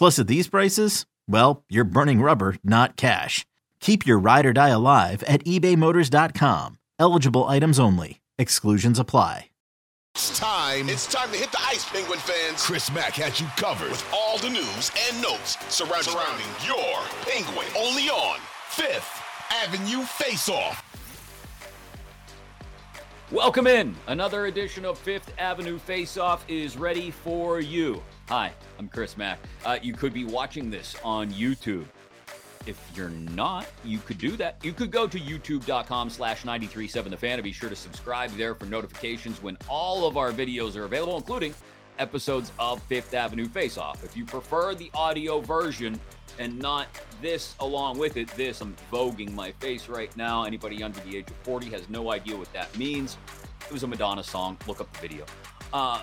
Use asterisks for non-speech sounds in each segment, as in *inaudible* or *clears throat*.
Plus, at these prices, well, you're burning rubber, not cash. Keep your ride or die alive at ebaymotors.com. Eligible items only. Exclusions apply. It's time. It's time to hit the ice, Penguin fans. Chris Mack has you covered with all the news and notes surrounding, surrounding your Penguin. Only on Fifth Avenue Face Off. Welcome in. Another edition of Fifth Avenue Face Off is ready for you. Hi, I'm Chris Mack. Uh, you could be watching this on YouTube. If you're not, you could do that. You could go to youtube.com slash 937 the fan and be sure to subscribe there for notifications when all of our videos are available, including episodes of Fifth Avenue Face Off. If you prefer the audio version and not this along with it, this, I'm voguing my face right now. Anybody under the age of 40 has no idea what that means. It was a Madonna song. Look up the video. Uh,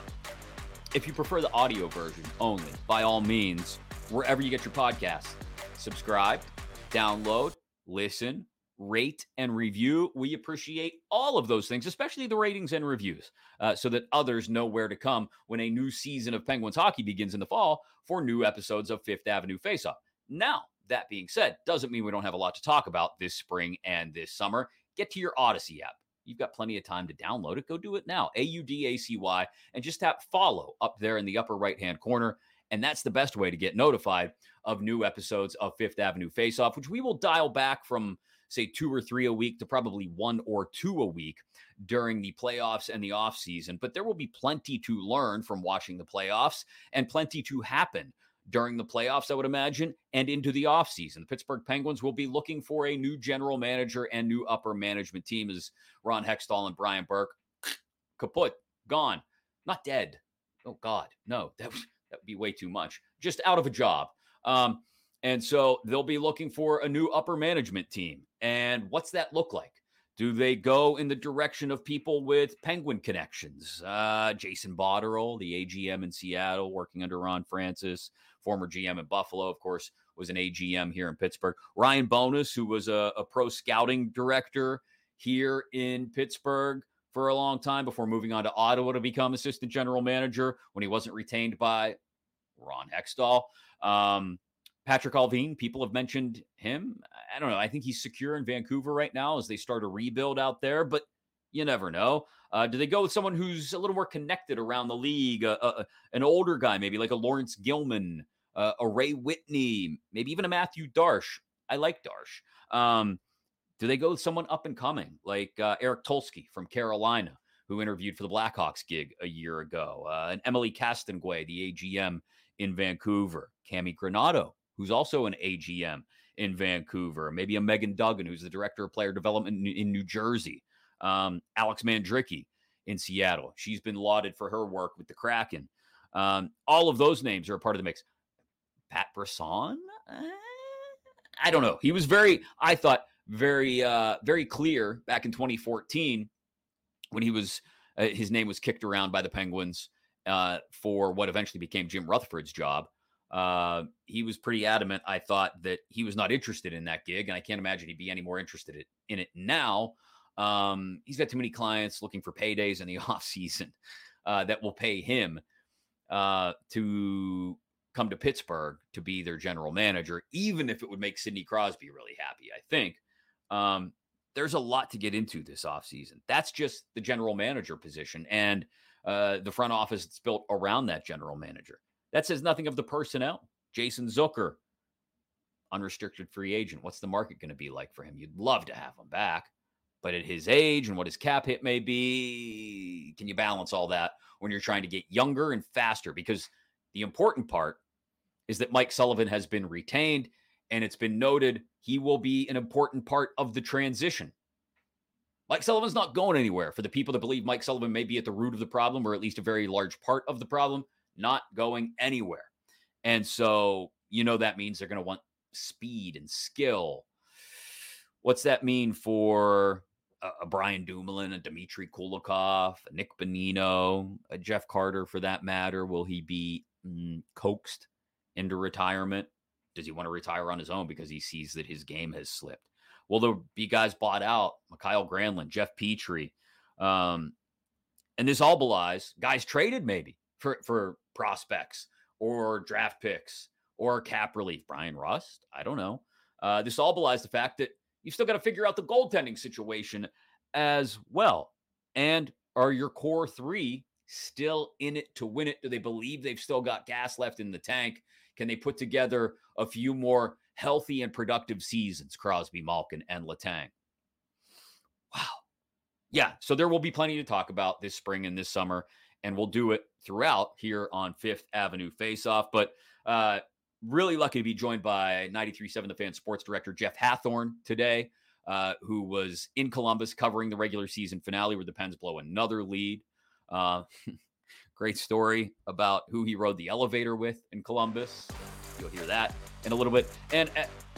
if you prefer the audio version only, by all means, wherever you get your podcasts, subscribe, download, listen, rate, and review. We appreciate all of those things, especially the ratings and reviews, uh, so that others know where to come when a new season of Penguins hockey begins in the fall for new episodes of Fifth Avenue Faceoff. Now, that being said, doesn't mean we don't have a lot to talk about this spring and this summer. Get to your Audacy app. You've got plenty of time to download it. Go do it now. A U D A C Y, and just tap follow up there in the upper right hand corner. And that's the best way to get notified of new episodes of Fifth Avenue Face Off, which we will dial back from, say, two or three a week to probably one or two a week during the playoffs and the offseason. But there will be plenty to learn from watching the playoffs and plenty to happen during the playoffs, I would imagine, and into the offseason. The Pittsburgh Penguins will be looking for a new general manager and new upper management team as Ron Hextall and Brian Burke *sniffs* kaput, gone, not dead. Oh God, no, that was that would be way too much. Just out of a job. Um, and so they'll be looking for a new upper management team. And what's that look like? Do they go in the direction of people with Penguin connections? Uh, Jason Botterill, the AGM in Seattle, working under Ron Francis, former GM in Buffalo, of course, was an AGM here in Pittsburgh. Ryan Bowness, who was a, a pro scouting director here in Pittsburgh for a long time before moving on to Ottawa to become assistant general manager when he wasn't retained by Ron Hextall. Um, Patrik Allvin, people have mentioned him. I don't know. I think he's secure in Vancouver right now as they start a rebuild out there, but you never know. Uh, do they go with someone who's a little more connected around the league, uh, uh, an older guy, maybe like a Laurence Gilman, uh, a Ray Whitney, maybe even a Mathieu Darche. I like Darche. Um, do they go with someone up and coming like uh, Eric Tulsky from Carolina, who interviewed for the Blackhawks gig a year ago, uh, and Emily Castonguay, the AGM in Vancouver, Cammi Granato, who's also an AGM in Vancouver, maybe a Megan Duggan, who's the director of player development in, New Jersey, um, Alex Mandrycky in Seattle. She's been lauded for her work with the Kraken. Um, all of those names are a part of the mix. Pat Brisson? Uh, I don't know. He was very, I thought, very, uh, very clear back in 2014 when he was, uh, his name was kicked around by the Penguins uh, for what eventually became Jim Rutherford's job. Uh, he was pretty adamant, I thought, that he was not interested in that gig. And I can't imagine he'd be any more interested in it now. Um, he's got too many clients looking for paydays in the *laughs* off season uh, that will pay him uh, to come to Pittsburgh to be their general manager, even if it would make Sidney Crosby really happy. I think um, there's a lot to get into this offseason. That's just the general manager position and uh, the front office that's built around that general manager. That says nothing of the personnel. Jason Zucker, unrestricted free agent. What's the market going to be like for him? You'd love to have him back. But at his age and what his cap hit may be, can you balance all that when you're trying to get younger and faster? Because the important part is that Mike Sullivan has been retained, and it's been noted he will be an important part of the transition. Mike Sullivan's not going anywhere. For the people that believe Mike Sullivan may be at the root of the problem, or at least a very large part of the problem, not going anywhere. And so, you know, that means they're going to want speed and skill. What's that mean for a, a Brian Dumoulin, a Dmitry Kulikov, a Nick Bonino, a Jeff Carter for that matter? Will he be mm, coaxed into retirement? Does he want to retire on his own because he sees that his game has slipped? Will there be guys bought out? Mikael Granlund, Jeff Petry. um, and this all belies guys traded maybe for for prospects or draft picks or cap relief. Bryan Rust, I don't know. Uh, this all belies the fact that you've still got to figure out the goaltending situation as well. And are your core three still in it to win it? Do they believe they've still got gas left in the tank? Can they put together a few more healthy and productive seasons? Crosby, Malkin, and Letang? Wow. Yeah. So there will be plenty to talk about this spring and this summer, and we'll do it throughout here on Fifth Avenue Faceoff. But uh, really lucky to be joined by 93.7 The Fan sports director Jeff Hathhorn today, uh, who was in Columbus covering the regular season finale where the Pens blow another lead. Uh, *laughs* great story about who he rode the elevator with in Columbus. You'll hear that in a little bit. And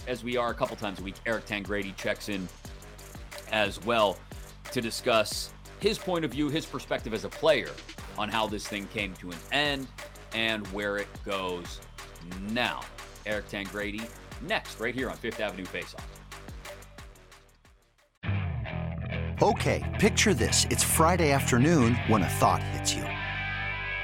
as we are a couple times a week, Eric Tangradi checks in as well to discuss his point of view, his perspective as a player on how this thing came to an end and where it goes now. Eric Tangradi next, right here on Fifth Avenue Faceoff. Okay, picture this. It's Friday afternoon when a thought hits you.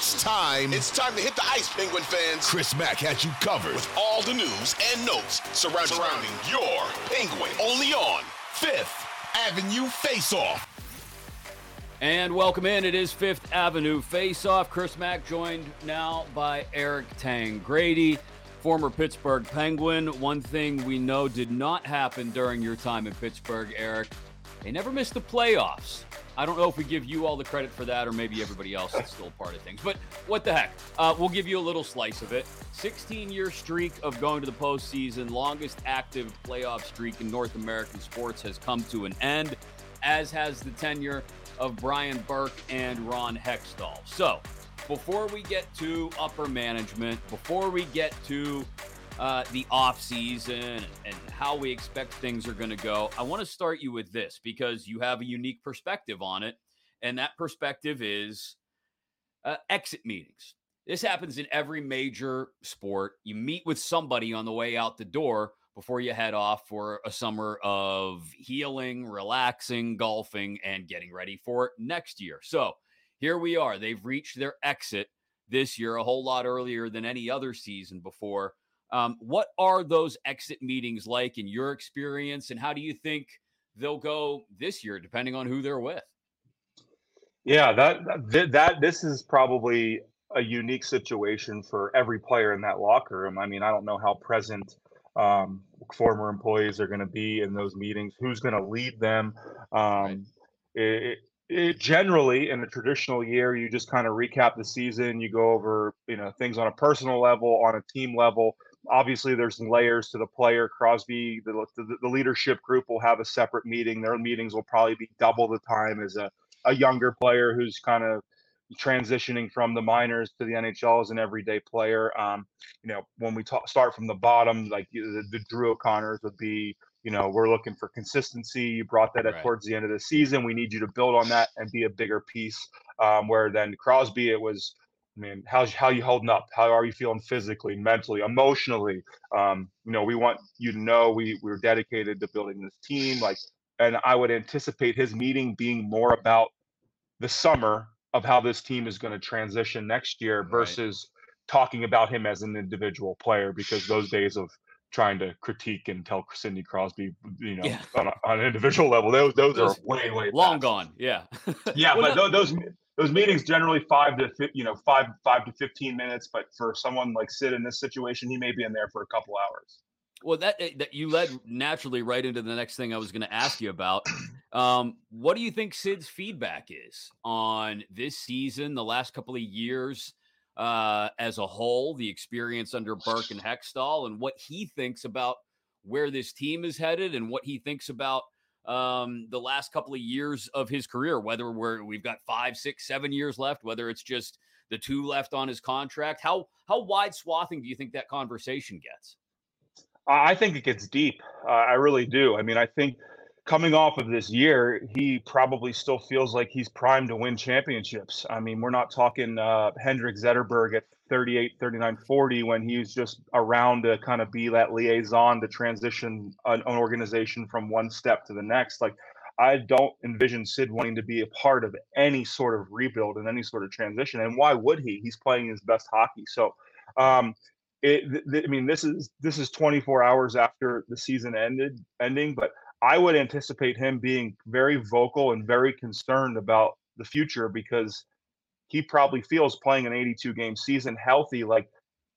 It's time. It's time to hit the ice, Penguin fans. Chris Mack has you covered with all the news and notes surrounding, surrounding your Penguin. Only on Fifth Avenue Faceoff. And welcome in. It is Fifth Avenue Faceoff. Chris Mack joined now by Eric Tangradi, former Pittsburgh Penguin. One thing we know did not happen during your time in Pittsburgh, Eric. They never missed the playoffs. I don't know if we give you all the credit for that or maybe everybody else is still part of things. But what the heck? Uh, we'll give you a little slice of it. 16 year streak of going to the postseason, longest active playoff streak in North American sports has come to an end, as has the tenure of Brian Burke and Ron Hextall. So before we get to upper management, before we get to uh, the off season and how we expect things are going to go. I want to start you with this because you have a unique perspective on it, and that perspective is uh, exit meetings. This happens in every major sport. You meet with somebody on the way out the door before you head off for a summer of healing, relaxing, golfing, and getting ready for next year. So here we are. They've reached their exit this year a whole lot earlier than any other season before. Um, what are those exit meetings like in your experience, and how do you think they'll go this year, depending on who they're with? Yeah, that that, that this is probably a unique situation for every player in that locker room. I mean, I don't know how present um, former employees are going to be in those meetings. Who's going to lead them? Um, it, it, generally, in a traditional year, you just kind of recap the season. You go over, you know, things on a personal level, on a team level. Obviously, there's layers to the player. Crosby, the, the, the leadership group will have a separate meeting. Their meetings will probably be double the time as a a younger player who's kind of transitioning from the minors to the NHL as an everyday player. Um, you know, when we talk, start from the bottom, like the, the Drew O'Connors would be, you know, we're looking for consistency. You brought that right. towards the end of the season. We need you to build on that and be a bigger piece. Um, where then Crosby, it was, I mean, how's how you holding up? How are you feeling physically, mentally, emotionally? Um, you know, we want you to know we we're dedicated to building this team. Like and I would anticipate his meeting being more about the summer of how this team is going to transition next year versus talking about him as an individual player because those days of trying to critique and tell Sidney Crosby, you know, yeah. on, a, on, an individual level, those those, those are way way long past. gone. Yeah, yeah, *laughs* well, but those those meetings generally five to you know five five to fifteen minutes. But for someone like Sid in this situation, he may be in there for a couple hours. Well, that eh, that you led naturally right into the next thing I was going to ask you about. *clears throat* Um, what do you think Sid's feedback is on this season, the last couple of years uh, as a whole, the experience under Burke and Hextall, and what he thinks about where this team is headed, and what he thinks about um, the last couple of years of his career, whether we're we've got five, six, seven years left, whether it's just the two left on his contract. How how wide swathing do you think that conversation gets? I think it gets deep. Uh, I really do. I mean, I think coming off of this year, he probably still feels like he's primed to win championships. I mean, we're not talking uh, Henrik Zetterberg at 38, 39, 40 when he's just around to kind of be that liaison to transition an, an organization from one step to the next. Like, I don't envision Sid wanting to be a part of any sort of rebuild and any sort of transition. And why would he? He's playing his best hockey. So, um, it, th- I mean, this is this is 24 hours after the season ended ending, but I would anticipate him being very vocal and very concerned about the future because he probably feels playing an 82 game season healthy like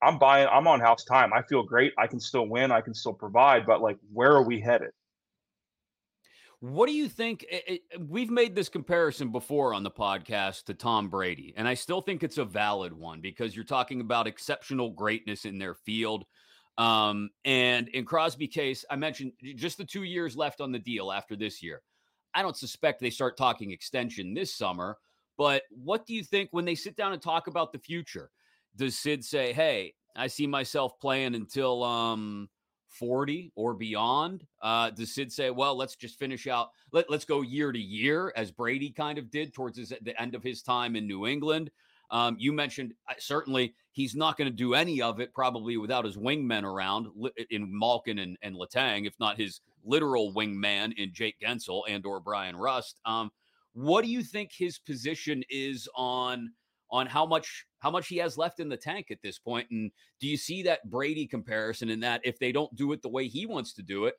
I'm buying I'm on house time. I feel great. I can still win, I can still provide, but like where are we headed? What do you think? It, it, we've made this comparison before on the podcast to Tom Brady, and I still think it's a valid one because you're talking about exceptional greatness in their field. Um, and in Crosby case, I mentioned just the two years left on the deal after this year. I don't suspect they start talking extension this summer, but what do you think when they sit down and talk about the future? Does Sid say, "Hey, I see myself playing until um 40 or beyond? Uh, does Sid say, well, let's just finish out, let, let's go year to year, as Brady kind of did towards his, the end of his time in New England? Um, you mentioned uh, certainly he's not going to do any of it probably without his wingmen around in Malkin and, and Letang, if not his literal wingman in Jake Guentzel and or Bryan Rust. Um, what do you think his position is on on how much how much he has left in the tank at this point. And do you see that Brady comparison in that if they don't do it the way he wants to do it,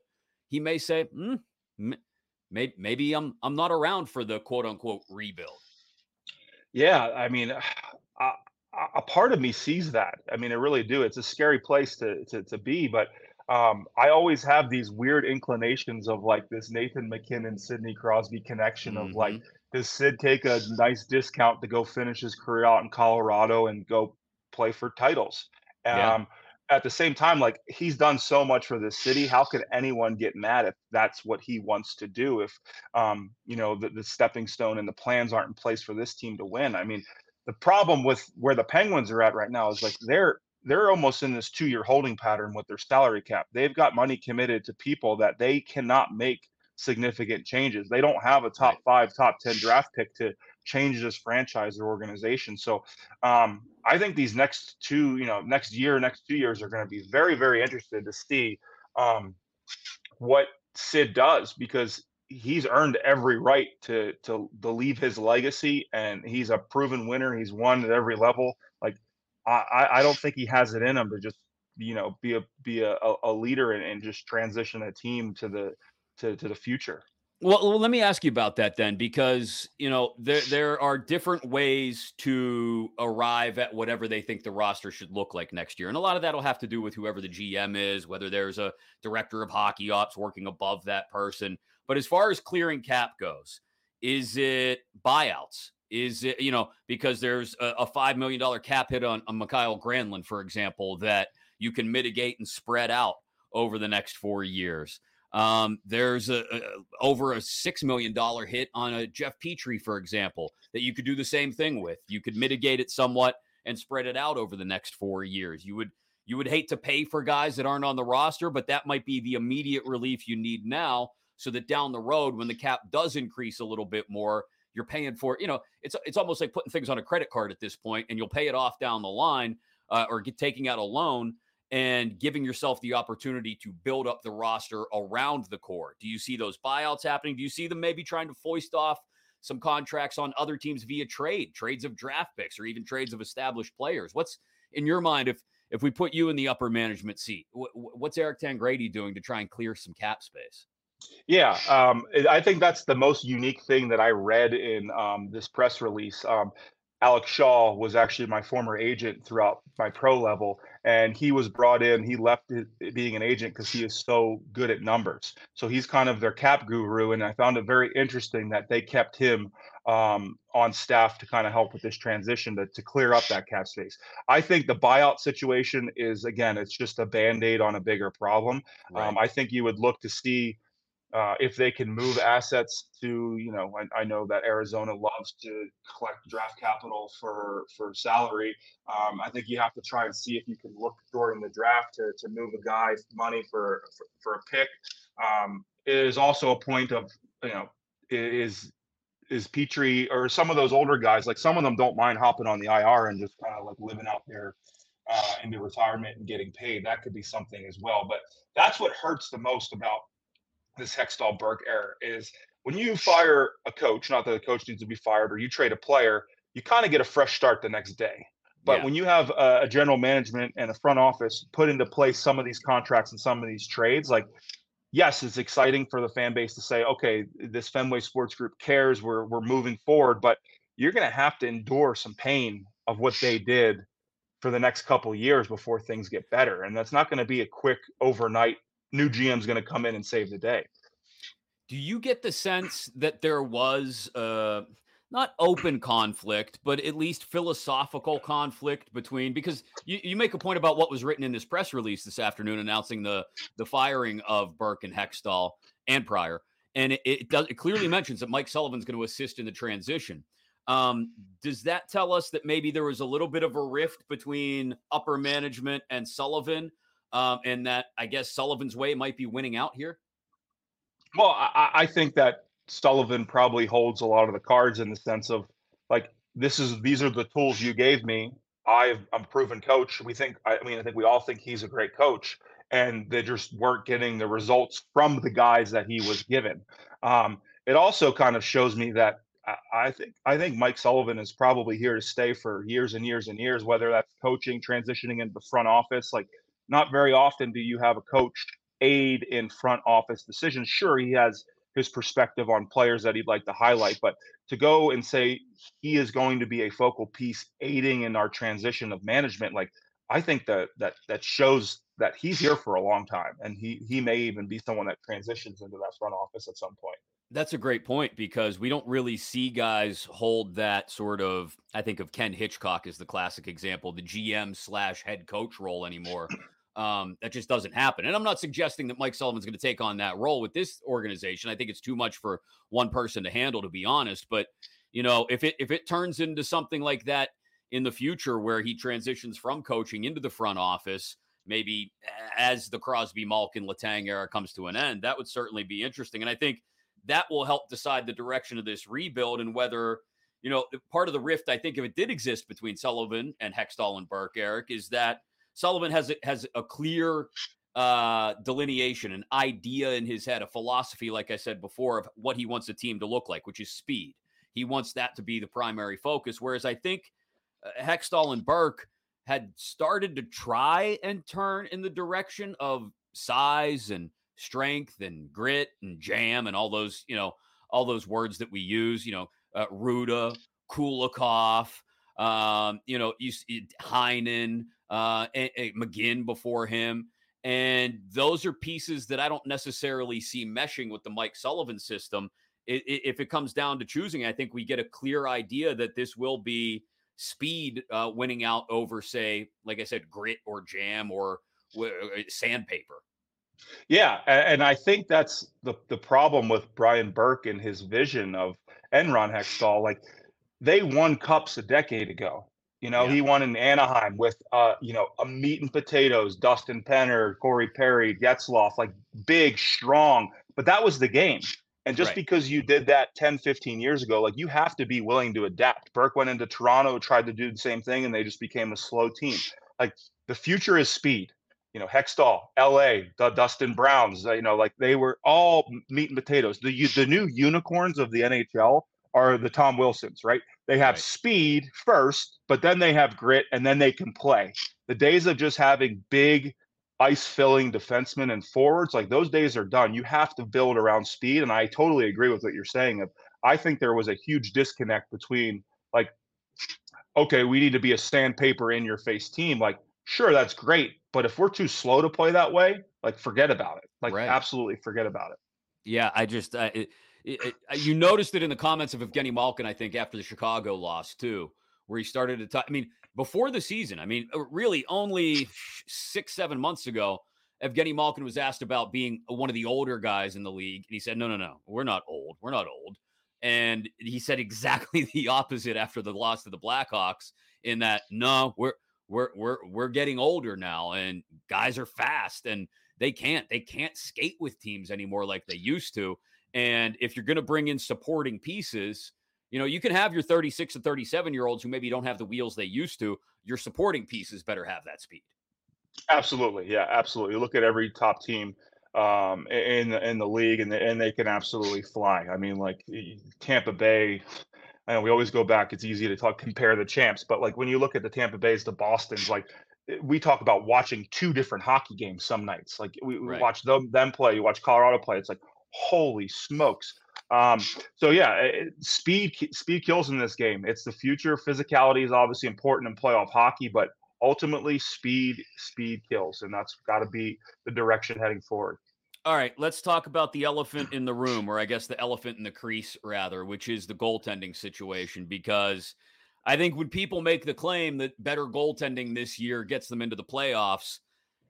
he may say, mm, maybe, maybe I'm I'm not around for the quote unquote rebuild. Yeah, I mean, *sighs* a, a part of me sees that. I mean, I really do. It's a scary place to to, to be, but um, I always have these weird inclinations of like this Nathan MacKinnon, Sidney Crosby connection of mm-hmm. like does Sid take a nice discount to go finish his career out in Colorado and go play for titles? Yeah. Um, at the same time, like he's done so much for the city. How could anyone get mad if that's what he wants to do? If um, you know the, the stepping stone and the plans aren't in place for this team to win. I mean, the problem with where the Penguins are at right now is like they're they're almost in this two-year holding pattern with their salary cap. They've got money committed to people that they cannot make significant changes. They don't have a top five, top 10 draft pick to change this franchise or organization. So um, I think these next two, you know, next year, next two years are going to be very, very interested to see um, what Sid does because he's earned every right to to to leave his legacy and he's a proven winner. He's won at every level. Like I, I don't think he has it in him to just you know be a be a, a leader and, and just transition a team to the to, to the future. Well, well, let me ask you about that then, because you know there there are different ways to arrive at whatever they think the roster should look like next year, and a lot of that will have to do with whoever the GM is, whether there's a director of hockey ops working above that person. But as far as clearing cap goes, is it buyouts? Is it you know because there's a, a five million dollar cap hit on, on Mikael Granlund, for example, that you can mitigate and spread out over the next four years. Um, there's a, a, over a six million dollar hit on a Jeff Petry, for example, that you could do the same thing with. You could mitigate it somewhat and spread it out over the next four years. You would you would hate to pay for guys that aren't on the roster, but that might be the immediate relief you need now, so that down the road, when the cap does increase a little bit more, you're paying for. You know, it's it's almost like putting things on a credit card at this point, and you'll pay it off down the line, uh, or get taking out a loan and giving yourself the opportunity to build up the roster around the core. Do you see those buyouts happening? Do you see them maybe trying to foist off some contracts on other teams via trade, trades of draft picks, or even trades of established players? What's in your mind if if we put you in the upper management seat? What's Eric Tangradi doing to try and clear some cap space? Yeah, um, I think that's the most unique thing that I read in um, this press release. Um, Alec Schall was actually my former agent throughout my pro level, and he was brought in. He left being an agent because he is so good at numbers. So he's kind of their cap guru, and I found it very interesting that they kept him um, on staff to kind of help with this transition to, to clear up that cap space. I think the buyout situation is again, it's just a band aid on a bigger problem. Right. Um, I think you would look to see uh, if they can move assets to, you know, I, I, know that Arizona loves to collect draft capital for for salary. Um, I think you have to try and see if you can look during the draft to, to move a guy money for for, for a pick. Um, it is also a point of, you know, is is Petry or some of those older guys, like some of them don't mind hopping on the IR and just kind of like living out there uh, into retirement and getting paid. That could be something as well. But that's what hurts the most about this Hextall Burke error is when you fire a coach, not that the coach needs to be fired, or you trade a player, you kind of get a fresh start the next day. But yeah. when you have a, a, general management and a front office put into place some of these contracts and some of these trades, like yes, it's exciting for the fan base to say, okay, this Fenway Sports Group cares, we're we're moving forward, but you're going to have to endure some pain of what they did for the next couple years before things get better, and that's not going to be a quick overnight new GM's going to come in and save the day. Do you get the sense that there was uh, not open conflict, but at least philosophical conflict between? Because you, you make a point about what was written in this press release this afternoon announcing the the firing of Burke and Hextall and Pryor, and it, it does it clearly *clears throat* mentions that Mike Sullivan's going to assist in the transition. Um, does that tell us that maybe there was a little bit of a rift between upper management and Sullivan? Um, and that I guess Sullivan's way might be winning out here? Well, I, I think that Sullivan probably holds a lot of the cards in the sense of like this is these are the tools you gave me. i am a proven coach. We think I mean I think we all think he's a great coach, and they just weren't getting the results from the guys that he was given. Um, it also kind of shows me that I think I think Mike Sullivan is probably here to stay for years and years and years. Whether that's coaching, transitioning into the front office, like not very often do you have a coach aid in front office decisions. Sure, he has his perspective on players that he'd like to highlight, but to go and say he is going to be a focal piece aiding in our transition of management, like I think that that that shows that he's here for a long time, and he he may even be someone that transitions into that front office at some point. That's a great point because we don't really see guys hold that sort of. I think of Ken Hitchcock as the classic example, the GM slash head coach role anymore. Um, that just doesn't happen. And I'm not suggesting that Mike Sullivan's going to take on that role with this organization. I think it's too much for one person to handle, to be honest. But you know, if it if it turns into something like that in the future, where he transitions from coaching into the front office, maybe as the Crosby, Malkin, Letang era comes to an end, that would certainly be interesting. And I think that will help decide the direction of this rebuild and whether. You know, part of the rift I think if it did exist between Sullivan and Hextall and Burke, Eric, is that Sullivan has a, has a clear uh, delineation, an idea in his head, a philosophy, like I said before, of what he wants a team to look like, which is speed. He wants that to be the primary focus. Whereas I think uh, Hextall and Burke had started to try and turn in the direction of size and strength and grit and jam and all those, you know, all those words that we use, you know, uh, Rutta, Kulikov, um, you know, you, Heinen, uh, and, and McGinn before him. And those are pieces that I don't necessarily see meshing with the Mike Sullivan system. It, it, if it comes down to choosing, I think we get a clear idea that this will be speed uh, winning out over, say, like I said, grit or jam or uh, sandpaper. Yeah, and I think that's the the problem with Brian Burke and his vision of and Ron Hextall. Like they won cups a decade ago. You know, yeah. he won in Anaheim with uh, you know, a meat and potatoes, Dustin Penner, Corey Perry, Getzlaf, like big, strong. But that was the game. And just right. because you did that 10, 15 years ago, like you have to be willing to adapt. Burke went into Toronto, tried to do the same thing, and they just became a slow team. Like the future is speed you know, Hextall, L.A., the Dustin Browns, uh, you know, like they were all meat and potatoes. The the new unicorns of the NHL are the Tom Wilsons, right? They have right. speed first, but then they have grit, and then they can play. The days of just having big ice filling defensemen and forwards, like those days are done. You have to build around speed, and I totally agree with what you're saying. I think there was a huge disconnect between like, okay, we need to be a sandpaper in your face team, like sure, that's great. But if we're too slow to play that way, like forget about it. Like right. absolutely forget about it. Yeah, I just uh, it, it, it, you noticed it in the comments of Evgeny Malkin, I think, after the Chicago loss too, where he started to talk. I mean, before the season, I mean, uh, really only six, seven months ago, Evgeny Malkin was asked about being one of the older guys in the league, and he said, "No, no, no, we're not old. We're not old." And he said exactly *laughs* the opposite after the loss to the Blackhawks. In that, no, we're we're we're we're getting older now and guys are fast and they can't they can't skate with teams anymore like they used to and if you're going to bring in supporting pieces you know you can have your 36 and 37 year olds who maybe don't have the wheels they used to your supporting pieces better have that speed. Absolutely yeah absolutely look at every top team um, in the in the league and the, and they can absolutely fly i mean like tampa bay I know we always go back. It's easy to talk compare the champs, but like when you look at the Tampa Bay's, the Boston's, like eh, we talk about watching two different hockey games some nights. Like we, we right. watch them them play, you watch Colorado play. It's like holy smokes. Um, so yeah, it, eh, eh, speed speed kills in this game. It's the future. Physicality is obviously important in playoff hockey, but ultimately speed speed kills, and that's got to be the direction heading forward. All right, let's talk about the elephant in the room, or I guess the elephant in the crease, rather, which is the goaltending situation. Because I think when people make the claim that better goaltending this year gets them into the playoffs,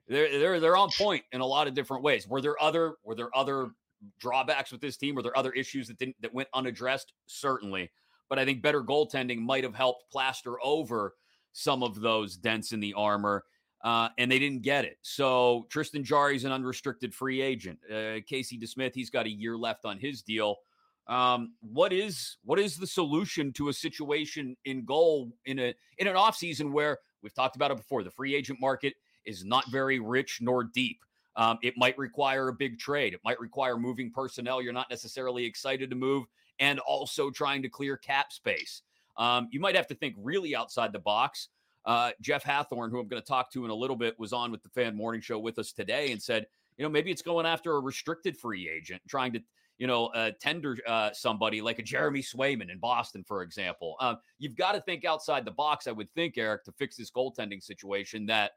they're they're they're on point in a lot of different ways. Were there other were there other drawbacks with this team? Were there other issues that didn't that went unaddressed? Certainly, but I think better goaltending might have helped plaster over some of those dents in the armor uh, and they didn't get it. So Tristan Jarry's an unrestricted free agent. Uh, Casey DeSmith, he's got a year left on his deal. Um, what is what is the solution to a situation in goal in a in an offseason where we've talked about it before? The free agent market is not very rich nor deep. Um, it might require a big trade. It might require moving personnel you're not necessarily excited to move, and also trying to clear cap space. Um, you might have to think really outside the box. Uh, Jeff Hathhorn, who I'm going to talk to in a little bit, was on with the Fan Morning Show with us today and said, you know, maybe it's going after a restricted free agent, trying to, you know, uh, tender uh, somebody like a Jeremy Swayman in Boston, for example. Um, you've got to think outside the box, I would think, Eric, to fix this goaltending situation that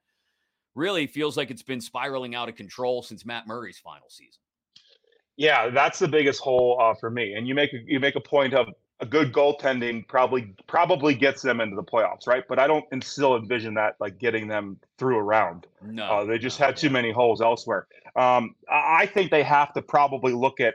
really feels like it's been spiraling out of control since Matt Murray's final season. Yeah, that's the biggest hole uh, for me. And you make you make a point of a good goaltending probably probably gets them into the playoffs, right? But I don't still envision that like getting them through a round. No, uh, they just no, had too many holes elsewhere. Um, I think they have to probably look at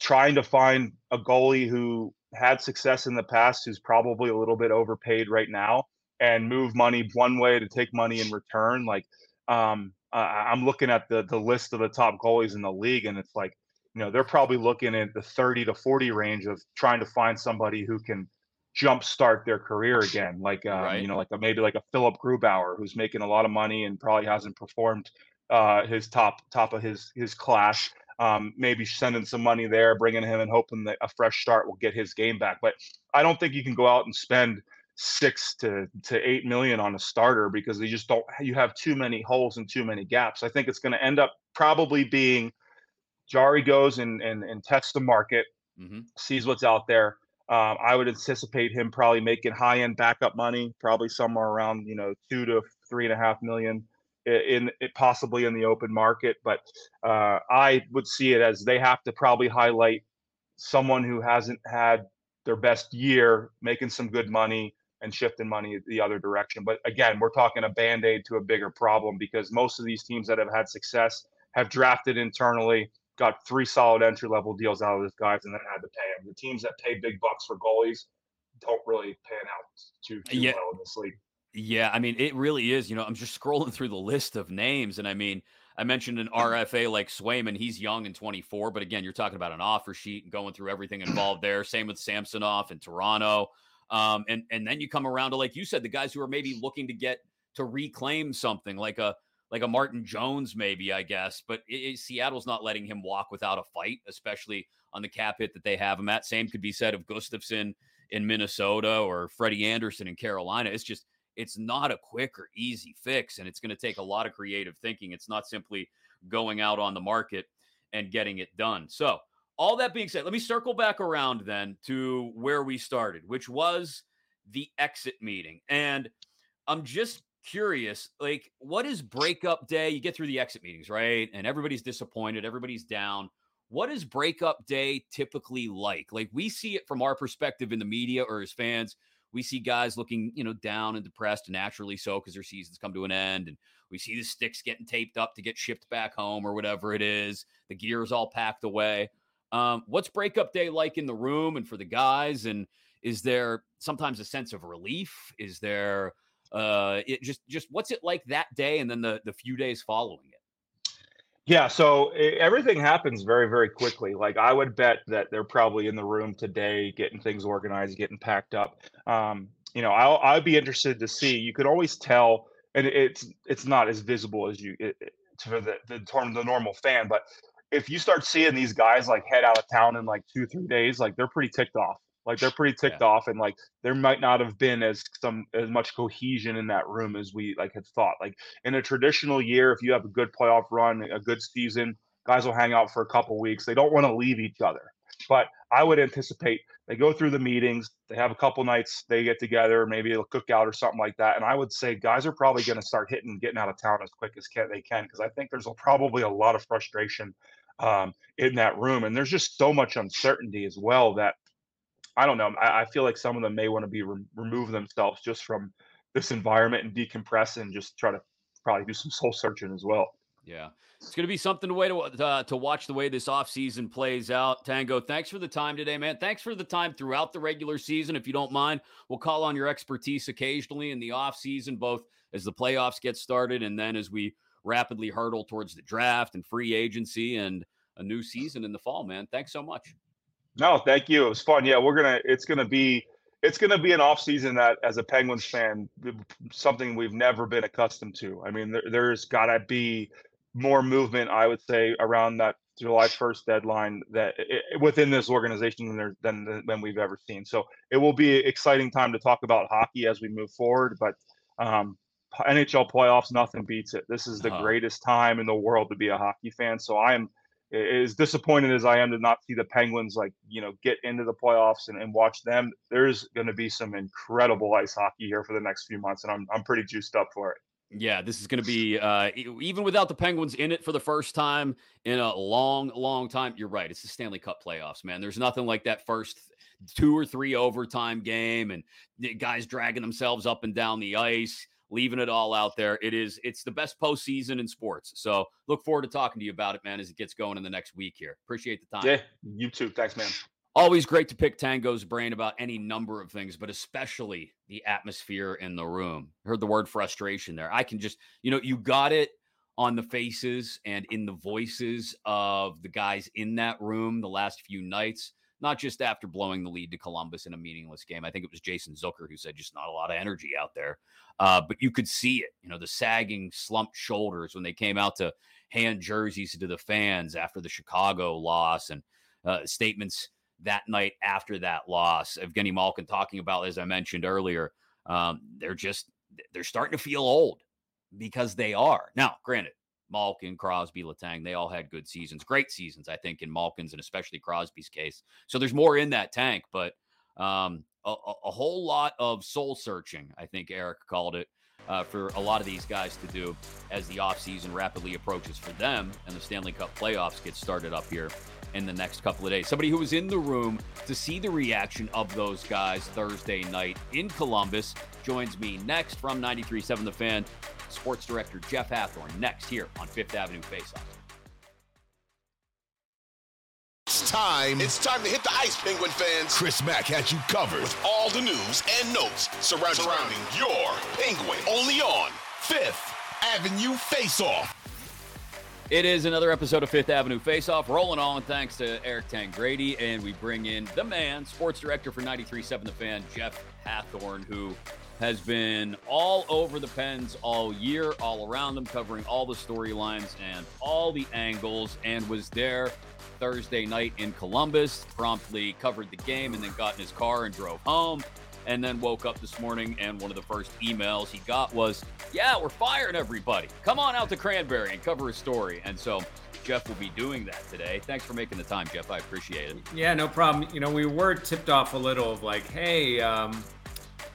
trying to find a goalie who had success in the past, who's probably a little bit overpaid right now, and move money one way to take money in return. Like um, uh, I'm looking at the the list of the top goalies in the league, and it's like you know they're probably looking at the 30 to 40 range of trying to find somebody who can jumpstart their career again like um, right. you know like a, maybe like a philip grubauer who's making a lot of money and probably hasn't performed uh, his top top of his his class um, maybe sending some money there bringing him and hoping that a fresh start will get his game back. But i don't think you can go out and spend six to to eight million on a starter because they just don't you have too many holes and too many gaps. I think it's going to end up probably being Jarry goes and and, and tests the market, Mm-hmm. sees what's out there. Um, I would anticipate him probably making high end backup money, probably somewhere around you know two to three and a half million in it possibly in the open market. But uh, I would see it as they have to probably highlight someone who hasn't had their best year, making some good money and shifting money the other direction. But again, we're talking a band aid to a bigger problem because most of these teams that have had success have drafted internally, got three solid entry level deals out of these guys, and then had to pay them. The teams that pay big bucks for goalies don't really pan out too, too Yeah. well in this league. Yeah, I mean, it really is. You know, I'm just *laughs* scrolling through the list of names, and I mean, I mentioned an RFA like Swayman. He's young and 24, but again, you're talking about an offer sheet and going through everything *clears throat* involved there. Same with Samsonov in Toronto. Um, and and then you come around to like you said, the guys who are maybe looking to get to reclaim something like a like a Martin Jones, maybe I guess. But it, it- Seattle's not letting him walk without a fight, especially on the cap hit that they have him at. Same could be said of Gustavsson in Minnesota or Freddie Andersen in Carolina. It's just it's not a quick or easy fix, and it's going to take a lot of creative thinking. It's not simply going out on the market and getting it done. So, all that being said, let me circle back around then to where we started, which was the exit meeting. And I'm just curious, like, what is breakup day? You get through the exit meetings, right? And everybody's disappointed, everybody's down. What is breakup day typically like? Like, we see it from our perspective in the media or as fans. We see guys looking, you know, down and depressed, naturally so, because their seasons come to an end. And we see the sticks getting taped up to get shipped back home or whatever it is. The gear is all packed away. Um, what's breakup day like in the room and for the guys? And is there sometimes a sense of relief? Is there uh it just just what's it like that day and then the the few days following it? Yeah, so e- everything happens very, very quickly. Like I would bet that they're probably in the room today, getting things organized, getting packed up. Um, you know, I'll I'd be interested to see. You could always tell, and it's it's not as visible as you it, it- for the the the normal fan, but if you start seeing these guys like head out of town in like two three days, like they're pretty ticked off. Like they're pretty *laughs* ticked off, and like there might not have been as some as much cohesion in that room as we like had thought. Like in a traditional year, if you have a good playoff run, a good season, guys will hang out for a couple weeks. They don't want to leave each other. But I would anticipate they go through the meetings, they have a couple nights, they get together, maybe a cookout or something like that. And I would say guys are probably going to start hitting, getting out of town as quick as can, they can, because I think there's a, probably a lot of frustration um, in that room. And there's just so much uncertainty as well that I don't know. I, I feel like some of them may want to be re- remove themselves just from this environment and decompress and just try to probably do some soul searching as well. Yeah. It's going to be something to way to uh, to watch the way this offseason plays out. Tango, thanks for the time today, man. Thanks for the time throughout the regular season. If you don't mind, we'll call on your expertise occasionally in the offseason, both as the playoffs get started and then as we rapidly hurdle towards the draft and free agency and a new season in the fall, man. Thanks so much. No, thank you. It was fun. Yeah, we're gonna. It's gonna be. It's gonna be an off season that, as a Penguins fan, something we've never been accustomed to. I mean, there, there's gotta be more movement. I would say around that July 1st deadline that i i- within this organization than there than than we've ever seen. So it will be an exciting time to talk about hockey as we move forward. But um, NHL playoffs, nothing beats it. This is the Uh-huh. greatest time in the world to be a hockey fan. So I am as disappointed as I am to not see the Penguins like you know get into the playoffs and, and watch them. There's going to be some incredible ice hockey here for the next few months, and I'm I'm pretty juiced up for it. Yeah, this is going to be uh, even without the Penguins in it for the first time in a long, long time. You're right; it's the Stanley Cup playoffs, man. There's nothing like that first two or three overtime game and guys dragging themselves up and down the ice, leaving it all out there. It is it's the best postseason in sports. So look forward to talking to you about it, man, as it gets going in the next week here. Appreciate the time. Yeah, you too. Thanks, man. Always great to pick Tango's brain about any number of things, but especially the atmosphere in the room. Heard the word frustration there. I can just, you know, you got it on the faces and in the voices of the guys in that room the last few nights, not just after blowing the lead to Columbus in a meaningless game. I think it was Jason Zucker who said just not a lot of energy out there. Uh, but you could see it, you know, the sagging, slumped shoulders when they came out to hand jerseys to the fans after the Chicago loss and uh, statements that night after that loss. Evgeny Malkin talking about, as I mentioned earlier, um, they're just they're starting to feel old because they are. Now, granted, Malkin, Crosby, Letang, they all had good seasons, great seasons, I think, in Malkin's and especially Crosby's case. So there's more in that tank, but um, a, a, whole lot of soul searching, I think Eric called it, uh, for a lot of these guys to do as the offseason rapidly approaches for them and the Stanley Cup playoffs get started up here in the next couple of days. Somebody who was in the room to see the reaction of those guys Thursday night in Columbus joins me next from 93.7 The Fan, sports director Jeff Hathhorn, next here on Fifth Avenue Faceoff. It's time. It's time to hit the ice, Penguin fans. Chris Mack has you covered with all the news and notes surrounding, surrounding your Penguin. Only on Fifth Avenue Faceoff. It is another episode of Fifth Avenue Faceoff, rolling on thanks to Eric Tangradi, and we bring in the man, sports director for 93.7 The Fan, Jeff Hathhorn, who has been all over the Pens all year, all around them, covering all the storylines and all the angles, and was there Thursday night in Columbus, promptly covered the game, and then got in his car and drove home. And then woke up this morning, and one of the first emails he got was, Yeah, we're firing everybody. Come on out to Cranberry and cover a story. And so Jeff will be doing that today. Thanks for making the time, Jeff. I appreciate it. Yeah, no problem. You know, we were tipped off a little of like, hey, um,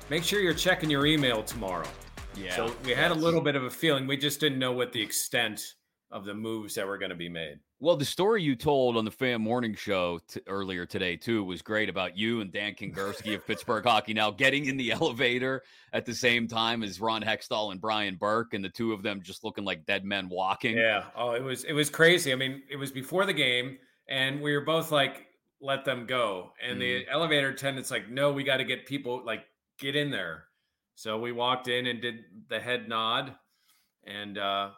make sure you're checking your email tomorrow. Yeah. So we had a little bit of a feeling. We just didn't know what the extent of the moves that were going to be made. Well, the story you told on the Fan Morning Show t- earlier today too was great about you and Dan Kingerski of Pittsburgh Hockey now getting in the *laughs* elevator at the same time as Ron Hextall and Brian Burke, and the two of them just looking like dead men walking. Yeah. Oh, it was it was crazy. I mean, it was before the game, and we were both like, "Let them go," and mm. the mm-hmm. elevator attendant's like, "No, we got to get people like get in there." So we walked in and did the head nod, and uh,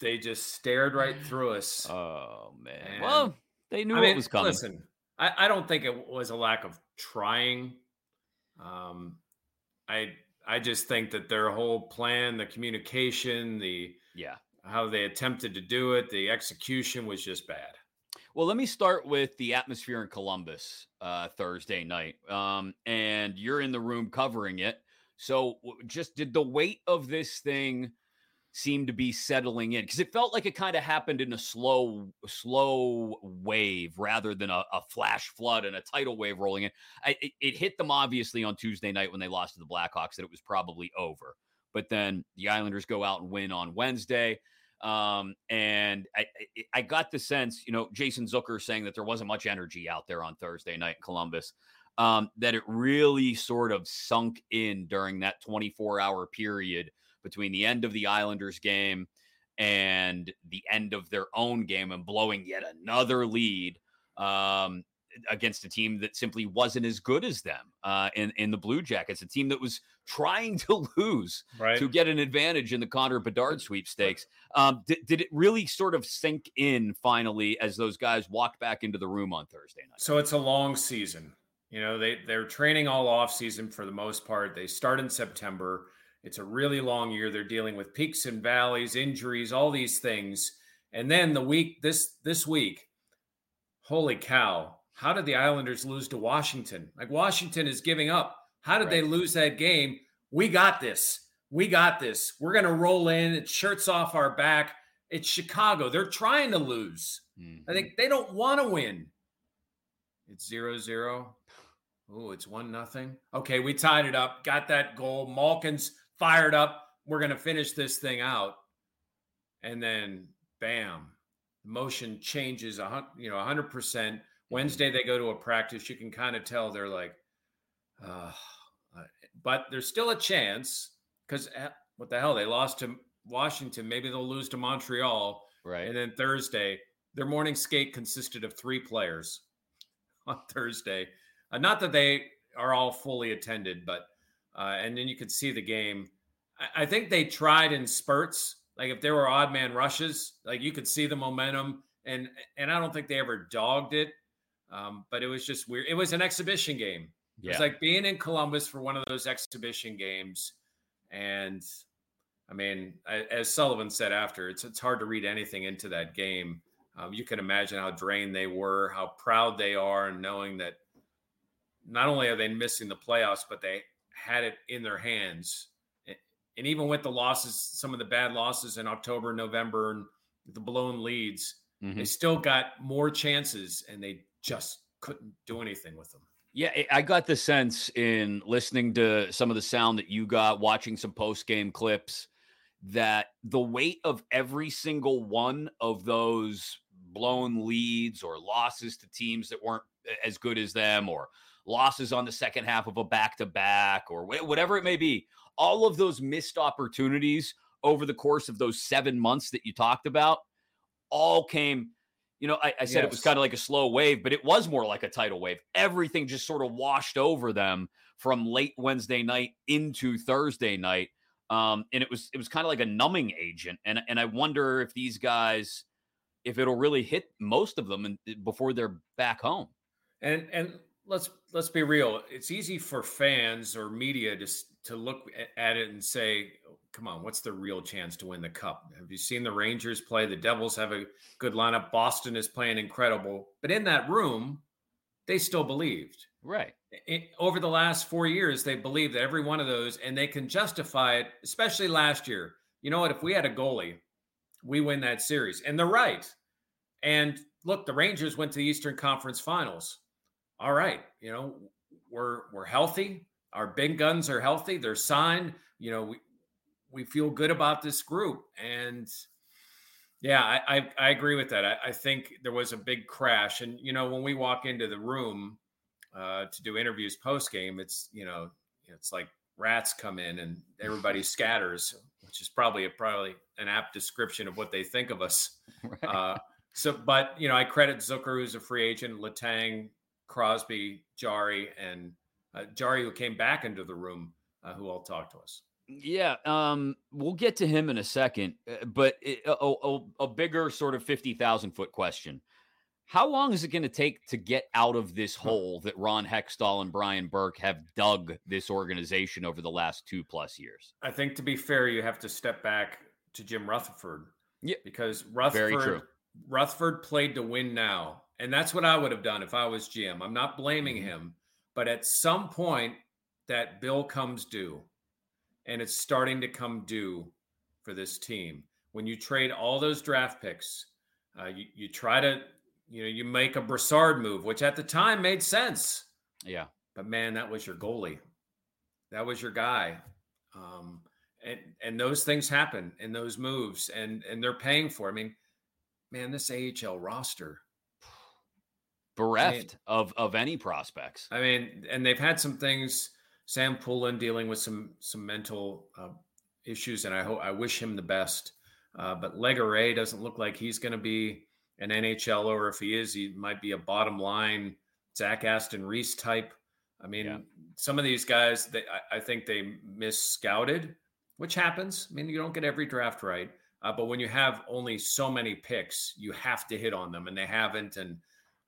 they just stared right through us. Oh man. And, well, they knew I mean, was coming. Listen, I, I don't think it was a lack of trying. Um, I I just think that their whole plan, the communication, the yeah, how they attempted to do it, the execution was just bad. Well, let me start with the atmosphere in Columbus uh, Thursday night. Um, and you're in the room covering it. So, just did the weight of this thing seemed to be settling in because it felt like it kind of happened in a slow slow wave rather than a, a flash flood and a tidal wave rolling in. I, it, it, hit them obviously on tuesday night when they lost to the blackhawks that it was probably over but then the islanders go out and win on wednesday um, and I, I got the sense you know jason zucker saying that there wasn't much energy out there on thursday night in columbus um, that it really sort of sunk in during that 24 hour period between the end of the Islanders game and the end of their own game and blowing yet another lead um, against a team that simply wasn't as good as them uh, in in the Blue Jackets, a team that was trying to *laughs* lose right. to get an advantage in the Connor Bedard sweepstakes. Um, did, did it really sort of sink in finally as those guys walked back into the room on Thursday night? So it's a long season. You know, they they're training all off season for the most part. They start in September. It's a really long year. They're dealing with peaks and valleys, injuries, all these things. And then the week this this week, holy cow, how did the Islanders lose to Washington? Like Washington is giving up. How did right. they lose that game? We got this. We got this. We're going to roll in. It's shirts off our back. It's Chicago. They're trying to lose. Mm-hmm. I think they don't want to win. It's zero zero. Oh, it's one nothing. Okay, we tied it up. Got that goal. Malkin's fired up. We're going to finish this thing out. And then, bam, motion changes. A you know, hundred percent. Wednesday they go to a practice. You can kind of tell they're like, uh, but there's still a chance because eh, what the hell? They lost to Washington. Maybe they'll lose to Montreal. Right. And then Thursday, their morning skate consisted of three players *laughs* on Thursday. Uh, not that they are all fully attended, but uh, and then you could see the game. I, I, think they tried in spurts. Like if there were odd man rushes, like you could see the momentum, and and I don't think they ever dogged it. Um, but it was just weird. It was an exhibition game. Yeah. It's like being in Columbus for one of those exhibition games, and I mean, as Sullivan said after, it's it's hard to read anything into that game. Um, you can imagine how drained they were, how proud they are, and knowing that not only are they missing the playoffs, but they had it in their hands and even with the losses, some of the bad losses in October, November, and the blown leads, mm-hmm. they still got more chances, and they just couldn't do anything with them. Yeah, I got the sense in listening to some of the sound that you got, watching some post game clips, that the weight of every single one of those blown leads or losses to teams that weren't as good as them or losses on the second half of a back to back or whatever it may be, all of those missed opportunities over the course of those seven months that you talked about all came. You know, I, I said yes. it was kind of like a slow wave, but it was more like a tidal wave. Everything just sort of washed over them from late Wednesday night into Thursday night. Um, and it was it was kind of like a numbing agent. And and I wonder if these guys, if it'll really hit most of them and before they're back home. And and let's let's be real. It's easy for fans or media to to look at it and say, oh, "Come on, what's the real chance to win the cup?" Have you seen the Rangers play? The Devils have a good lineup. Boston is playing incredible, but in that room, they still believed. Right. It, over the last four years, they believed that every one of those, and they can justify it. Especially last year. You know what? If we had a goalie, we win that series, and they're right. And look, the Rangers went to the Eastern Conference Finals all right, you know, we're we're healthy. Our big guns are healthy. They're signed. You know, we we feel good about this group. And yeah, I I, I agree with that. I, I, think there was a big crash. And you know, when we walk into the room uh, to do interviews post game, it's you know, it's like rats come in and everybody *laughs* scatters, which is probably a probably an apt description of what they think of us. *laughs* Right. Uh, so, but you know, I credit Zucker, who's a free agent, Letang, Crosby, Jarry, and uh, Jarry, who came back into the room, uh, who all talked to us. Yeah, um, we'll get to him in a second, uh, but it, a, a, a, bigger sort of 50,000 foot question. How long is it going to take to get out of this hole that Ron Hextall and Brian Burke have dug this organization over the last two plus years? I think to be fair, you have to step back to Jim Rutherford. Yeah, because Rutherford, Rutherford played to win now. And that's what I would have done if I was GM. I'm not blaming mm-hmm. him, but at some point that bill comes due, and it's starting to come due for this team. When you trade all those draft picks, uh, you, you try to, you know, you make a Brassard move, which at the time made sense. Yeah. But man, that was your goalie. That was your guy. Um, and and those things happen in those moves, and and they're paying for. It. I mean, man, this AHL roster bereft I mean, of of any prospects. I mean, and they've had some things. Sam Poulin dealing with some some mental uh, issues, and I hope I wish him the best. Uh, but Legare doesn't look like he's going to be an NHL, or if he is, he might be a bottom line Zach Aston Reese type. I mean, yeah. some of these guys, they, I, I think they miss scouted, which happens. I mean, you don't get every draft right. Uh, but when you have only so many picks, you have to hit on them, and they haven't. And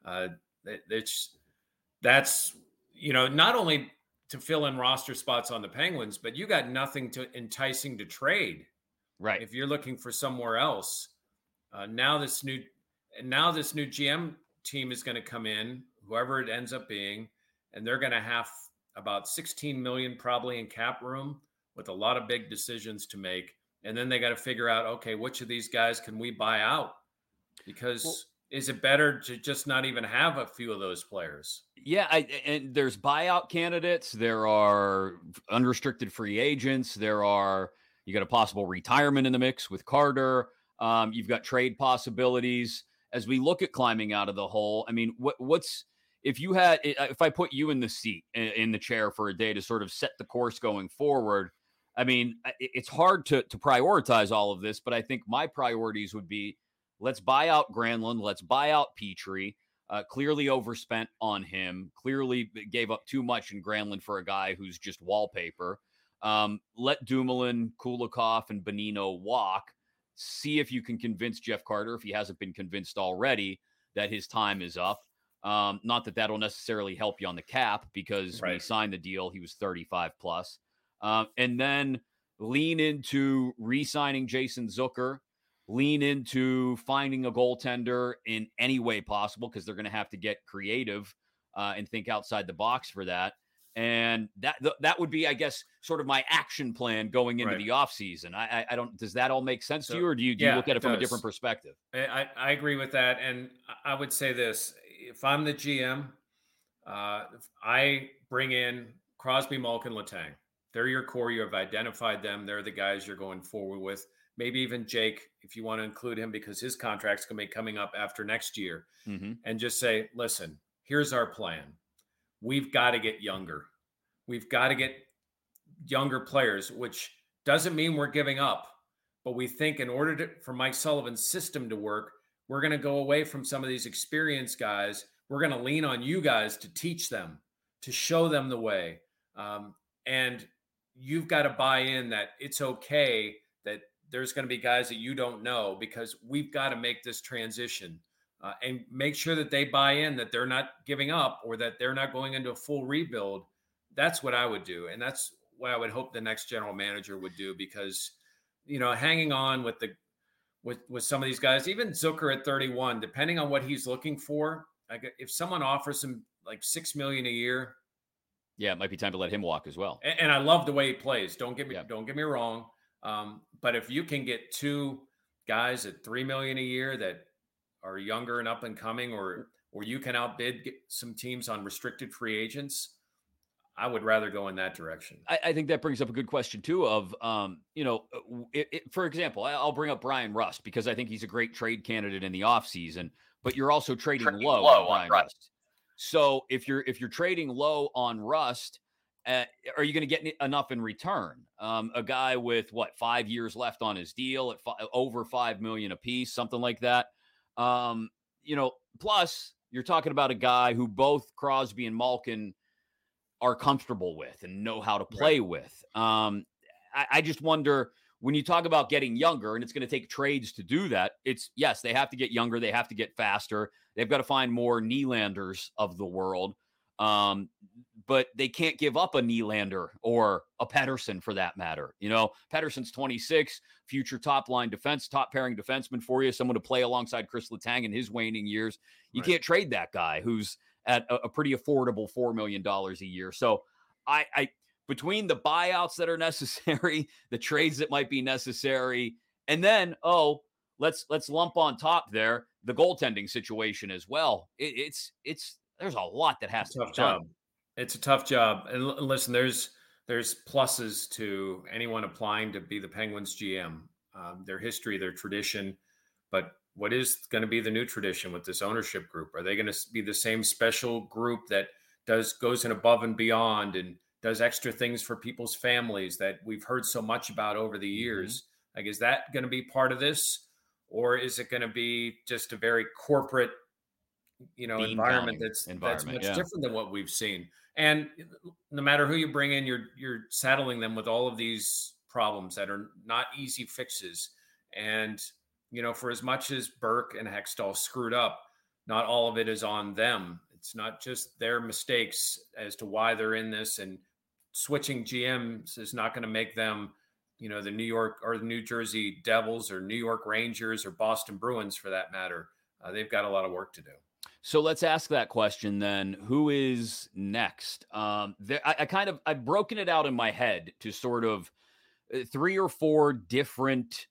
uh, it's that's you know not only to fill in roster spots on the Penguins, but you got nothing to enticing to trade. Right. If you're looking for somewhere else, uh, now this new now this new GM team is going to come in, whoever it ends up being, and they're going to have about 16 million probably in cap room with a lot of big decisions to make and then they got to figure out okay which of these guys can we buy out because well, is it better to just not even have a few of those players? Yeah I, and there's buyout candidates there are unrestricted free agents there are you got a possible retirement in the mix with carter um, you've got trade possibilities. As we look at climbing out of the hole i mean what, what's if you had if i put you in the seat in the chair for a day to sort of set the course going forward I mean, it's hard to to prioritize all of this, but I think my priorities would be let's buy out Granlund, let's buy out Petry. Uh, clearly overspent on him. Clearly gave up too much in Granlund for a guy who's just wallpaper. Um, let Dumoulin, Kulikov, and Bonino walk. See if you can convince Jeff Carter, if he hasn't been convinced already, that his time is up. Um, not that that'll necessarily help you on the cap because right. when he signed the deal, he was 35 plus. Um, and then lean into re signing Jason Zucker, lean into finding a goaltender in any way possible because they're going to have to get creative uh, and think outside the box for that. And that that would be, I guess, sort of my action plan going into right. the offseason. I, I, I don't. Does that all make sense so, to you, or do you, do yeah, you look at it, it from a different perspective? I, I agree with that, and I would say this: if I'm the GM, uh, I bring in Crosby, Malkin, Letang. They're your core. You have identified them. They're the guys you're going forward with. Maybe even Jake, if you want to include him, because his contract's going to be coming up after next year. Mm-hmm. And just say, listen, here's our plan. We've got to get younger. We've got to get younger players, which doesn't mean we're giving up. But we think in order to, for Mike Sullivan's system to work, we're going to go away from some of these experienced guys. We're going to lean on you guys to teach them, to show them the way. Um, and you've got to buy in that it's okay there's going to be guys that you don't know because we've got to make this transition uh, and make sure that they buy in that they're not giving up or that they're not going into a full rebuild. That's what I would do. And that's what I would hope the next general manager would do because, you know, hanging on with the, with, with some of these guys, even Zucker at 31, depending on what he's looking for, like if someone offers him like 6 million a year, yeah, it might be time to let him walk as well. And, and I love the way he plays. Don't get me yeah. don't get me wrong. Um, but if you can get two guys at three million a year that are younger and up and coming, or or you can outbid some teams on restricted free agents, I would rather go in that direction. I, I think that brings up a good question too. Of um, you know, uh, it, it, for example, I'll bring up Bryan Rust because I think he's a great trade candidate in the offseason, But you're also trading, trading low, low, on Bryan Rust. Rust. So if you're if you're trading low on Rust, uh, are you going to get enough in return? Um, a guy with what five years left on his deal at over five million a piece, something like that. Um, you know, plus you're talking about a guy who both Crosby and Malkin are comfortable with and know how to play right. with. Um, I, I just wonder when you talk about getting younger, and it's going to take trades to do that, it's yes, they have to get younger, they have to get faster, they've got to find more Nylanders of the world. Um, but they can't give up a Nylander or a Pettersson for that matter. You know, Pettersson's 26, future top line defense, top pairing defenseman for you, someone to play alongside Chris Letang in his waning years. You right. can't trade that guy who's at a, a pretty affordable $4 million a year. So I, I between the buyouts that are *laughs* necessary, the trades that might be necessary, and then oh, let's let's lump on top there the goaltending situation as well. It, it's it's there's a lot that has to be job. Done. It's a tough job, and l- listen, there's there's pluses to anyone applying to be the Penguins GM. Um, their history, their tradition, but what is going to be the new tradition with this ownership group? Are they going to be the same special group that does goes in above and beyond and does extra things for people's families that we've heard so much about over the mm-hmm. years. Mm-hmm. Like, is that going to be part of this, or is it going to be just a very corporate, you know, Bean environment that's environment, that's much yeah. different than what we've seen? And no matter who you bring in, you're you're saddling them with all of these problems that are not easy fixes. And you know, for as much as Burke and Hextall screwed up, not all of it is on them. It's not just their mistakes as to why they're in this and switching GMs is not going to make them, you know, the New York or the New Jersey Devils or New York Rangers or Boston Bruins for that matter. Uh, they've got a lot of work to do. So let's ask that question then. Who is next? Um, there, I, I, kind of I've broken it out in my head to sort of uh, three or four different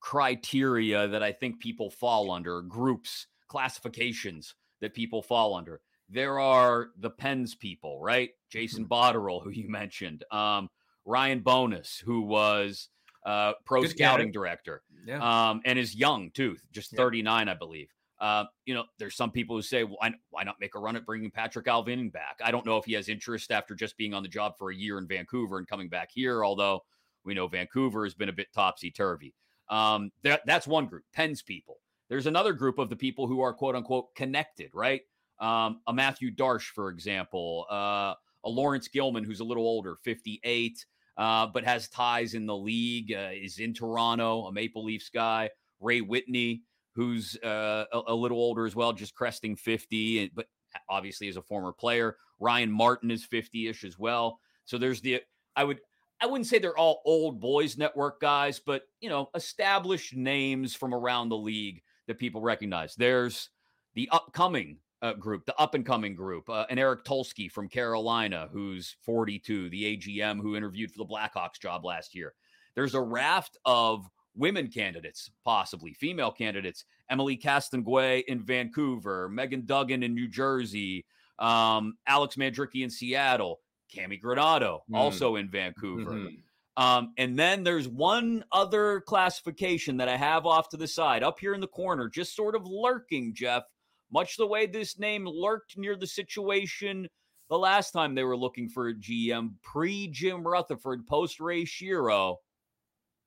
criteria that I think people fall under, groups, classifications that people fall under there are the Pens people, right? Jason mm-hmm. Botterill, who you mentioned, um, Ryan Bowness, who was uh, pro Good scouting guy. director, yeah. um, and is young too, just 39, yeah. I believe. Uh, you know, there's some people who say, why, why not make a run at bringing Patrik Allvin back? I don't know if he has interest after just being on the job for a year in Vancouver and coming back here, although we know Vancouver has been a bit topsy turvy. Um, that, that's one group, Pens people. There's another group of the people who are quote unquote connected, right? Um, a Mathieu Darche, for example, uh, a Laurence Gilman, who's a little older, 58, uh, but has ties in the league, uh, is in Toronto, a Maple Leafs guy. Ray Whitney, who's uh, a, a, little older as well, just cresting 50, but obviously is a former player. Ryan Martin is 50 ish as well. So there's the, I would, I wouldn't say they're all old boys network guys, but you know, established names from around the league that people recognize. There's the upcoming uh, group, the up and coming group, uh, and Eric Tulsky from Carolina, who's 42, the AGM who interviewed for the Blackhawks job last year. There's a raft of women candidates, possibly female candidates. Emily Castonguay in Vancouver, Megan Duggan in New Jersey, um, Alex Mandrycky in Seattle, Cammi Granato mm. also in Vancouver. Mm-hmm. Um, and then there's one other classification that I have off to the side, up here in the corner, just sort of lurking, Jeff, much the way this name lurked near the situation the last time they were looking for a GM pre Jim Rutherford, post Ray Shero.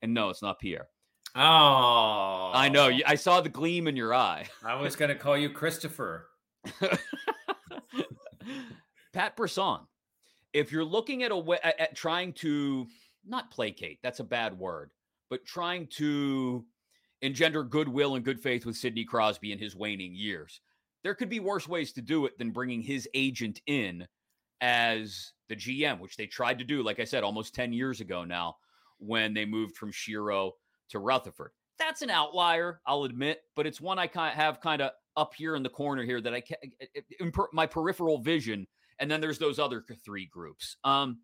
And no, it's not Pierre. Oh, I know. Oh. I saw the gleam in your eye. I was going to call you Christopher. *laughs* Pat Brisson. If you're looking at a way at, at trying to not placate, that's a bad word, but trying to engender goodwill and good faith with Sidney Crosby in his waning years, there could be worse ways to do it than bringing his agent in as the GM, which they tried to do, like I said, almost 10 years ago now, when they moved from Shero to Rutherford. That's an outlier, I'll admit, but it's one I kind of have kind of up here in the corner here that I can in per, my peripheral vision. And then there's those other three groups. Um,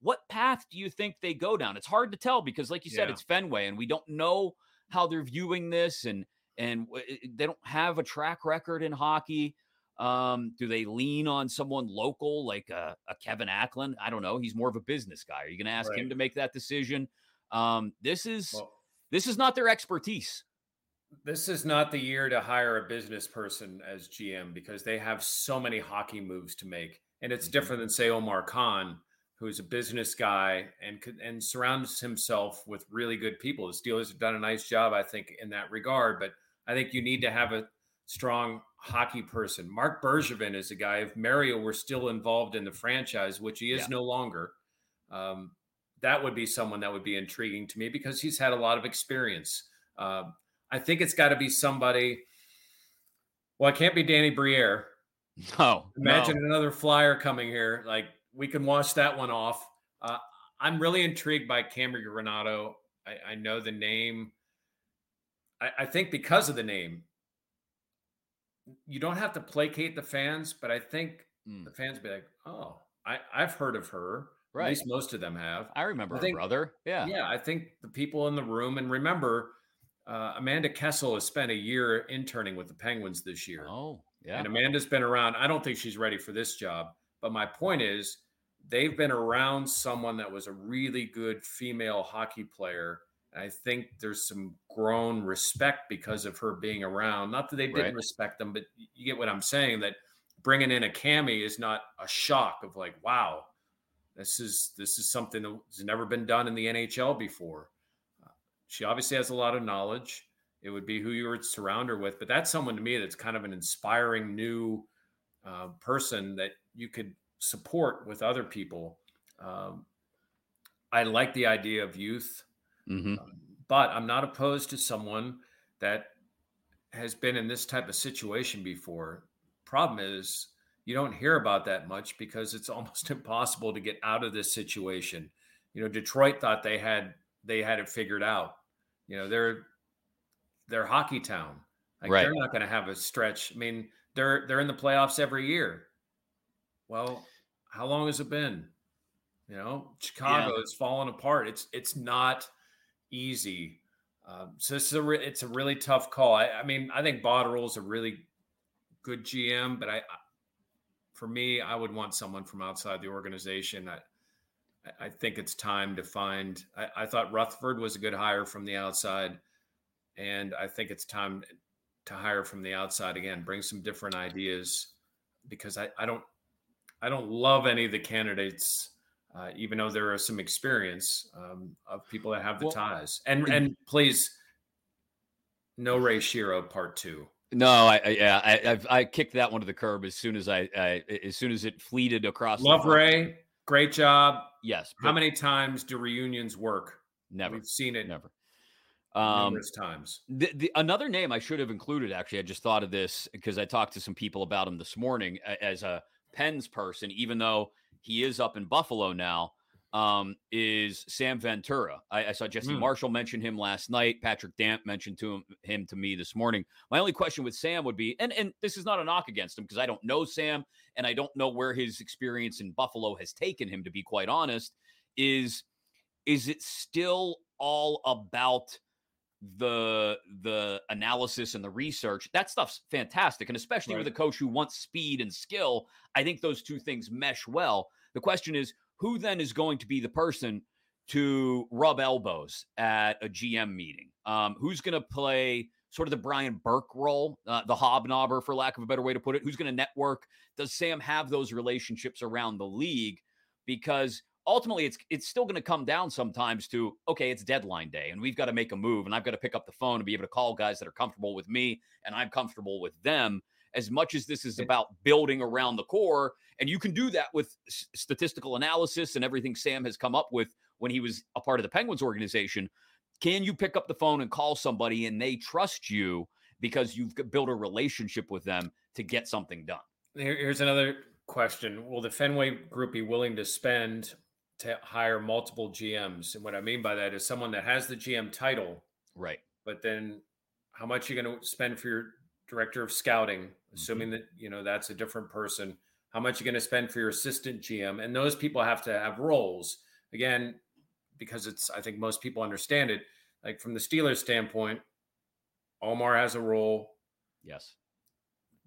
what path do you think they go down? It's hard to tell because, like you said, yeah. it's Fenway, and we don't know how they're viewing this, and and they don't have a track record in hockey. Um, do they lean on someone local like a, a, Kevin Acklin? I don't know. He's more of a business guy. Are you going to ask right. him to make that decision? Um, this is well, this is not their expertise. This is not the year to hire a business person as GM because they have so many hockey moves to make. And it's mm-hmm. different than, say, Omar Khan, who's a business guy and and surrounds himself with really good people. The Steelers have done a nice job, I think, in that regard. But I think you need to have a strong hockey person. Marc Bergevin is a guy. If Mario were still involved in the franchise, which he is yeah. no longer, um, that would be someone that would be intriguing to me because he's had a lot of experience. Uh, I think it's got to be somebody. Well, it can't be Danny Briere. No. Imagine no. another flyer coming here. Like we can wash that one off. Uh, I'm really intrigued by Cammi Granato. I, I know the name. I, I think because of the name, you don't have to placate the fans, but I think mm. the fans be like, "Oh, I, I've heard of her." Right. At least most of them have. I remember I think, brother. Yeah. Yeah. I think the people in the room, and remember, uh, Amanda Kessel has spent a year interning with the Penguins this year. Oh, yeah. And Amanda's been around. I don't think she's ready for this job. But my point is, they've been around someone that was a really good female hockey player. And I think there's some grown respect because of her being around. Not that they didn't right. respect them, but you get what I'm saying that bringing in a Cammi is not a shock of like, wow, this is this is something that's never been done in the NHL before. Uh, she obviously has a lot of knowledge. It would be who you would surround her with, but that's someone to me that's kind of an inspiring new uh, person that you could support with other people. Um, I like the idea of youth, mm-hmm. um, but I'm not opposed to someone that has been in this type of situation before. Problem is, you don't hear about that much because it's *laughs* almost impossible to get out of this situation. You know, Detroit thought they had they had it figured out. You know, they're they're hockey town. Like right. they're not going to have a stretch. I mean, they're they're in the playoffs every year. Well, how long has it been? You know, Chicago yeah. is falling apart. It's it's not easy. Um, so this is a re- it's a really tough call. I, I mean, I think Botterill's a really good GM, but I for me, I would want someone from outside the organization. I, I think it's time to find. I, I, thought Rutherford was a good hire from the outside, and I think it's time to hire from the outside again. Bring some different ideas because I, I don't I don't love any of the candidates, uh, even though there are some experience um, of people that have the well, ties. And *clears throat* and please, no Ray Shero part two. No, I, I yeah, I I've, i kicked that one to the curb as soon as I, I as soon as it fleeted across. Love Ray, great job. Yes. How many times do reunions work? Never. We've seen it. Never. Um, numerous times. The, the, another name I should have included. Actually, I just thought of this because I talked to some people about him this morning as a Pens person. Even though he is up in Buffalo now, um, is Sam Ventura. I, I saw Jesse mm. Marshall mention him last night. Patrick Damp mentioned to him, him to me this morning. My only question with Sam would be, and and this is not a knock against him because I don't know Sam and I don't know where his experience in Buffalo has taken him. To be quite honest, is is it still all about the the analysis and the research that stuff's fantastic and especially right. with a coach who wants speed and skill i think those two things mesh well the question is who then is going to be the person to rub elbows at a GM meeting? Um, who's going to play sort of the Brian Burke role, uh, the hobnobber, for lack of a better way to put it? Who's going to network? Does Sam have those relationships around the league? Because ultimately, it's it's still going to come down sometimes to okay, it's deadline day, and we've got to make a move, and I've got to pick up the phone and be able to call guys that are comfortable with me, and I'm comfortable with them as much as this is about building around the core. And you can do that with statistical analysis and everything Sam has come up with when he was a part of the Penguins organization. Can you pick up the phone and call somebody and they trust you because you've built a relationship with them to get something done? Here's another question Will the Fenway group be willing to spend to hire multiple GMs? And what I mean by that is someone that has the GM title. Right. But then how much are you going to spend for your director of scouting, assuming mm-hmm. that you know that's a different person. How much you're going to spend for your assistant GM, and those people have to have roles again because it's. I think most people understand it. Like from the Steelers standpoint, Omar has a role. Yes,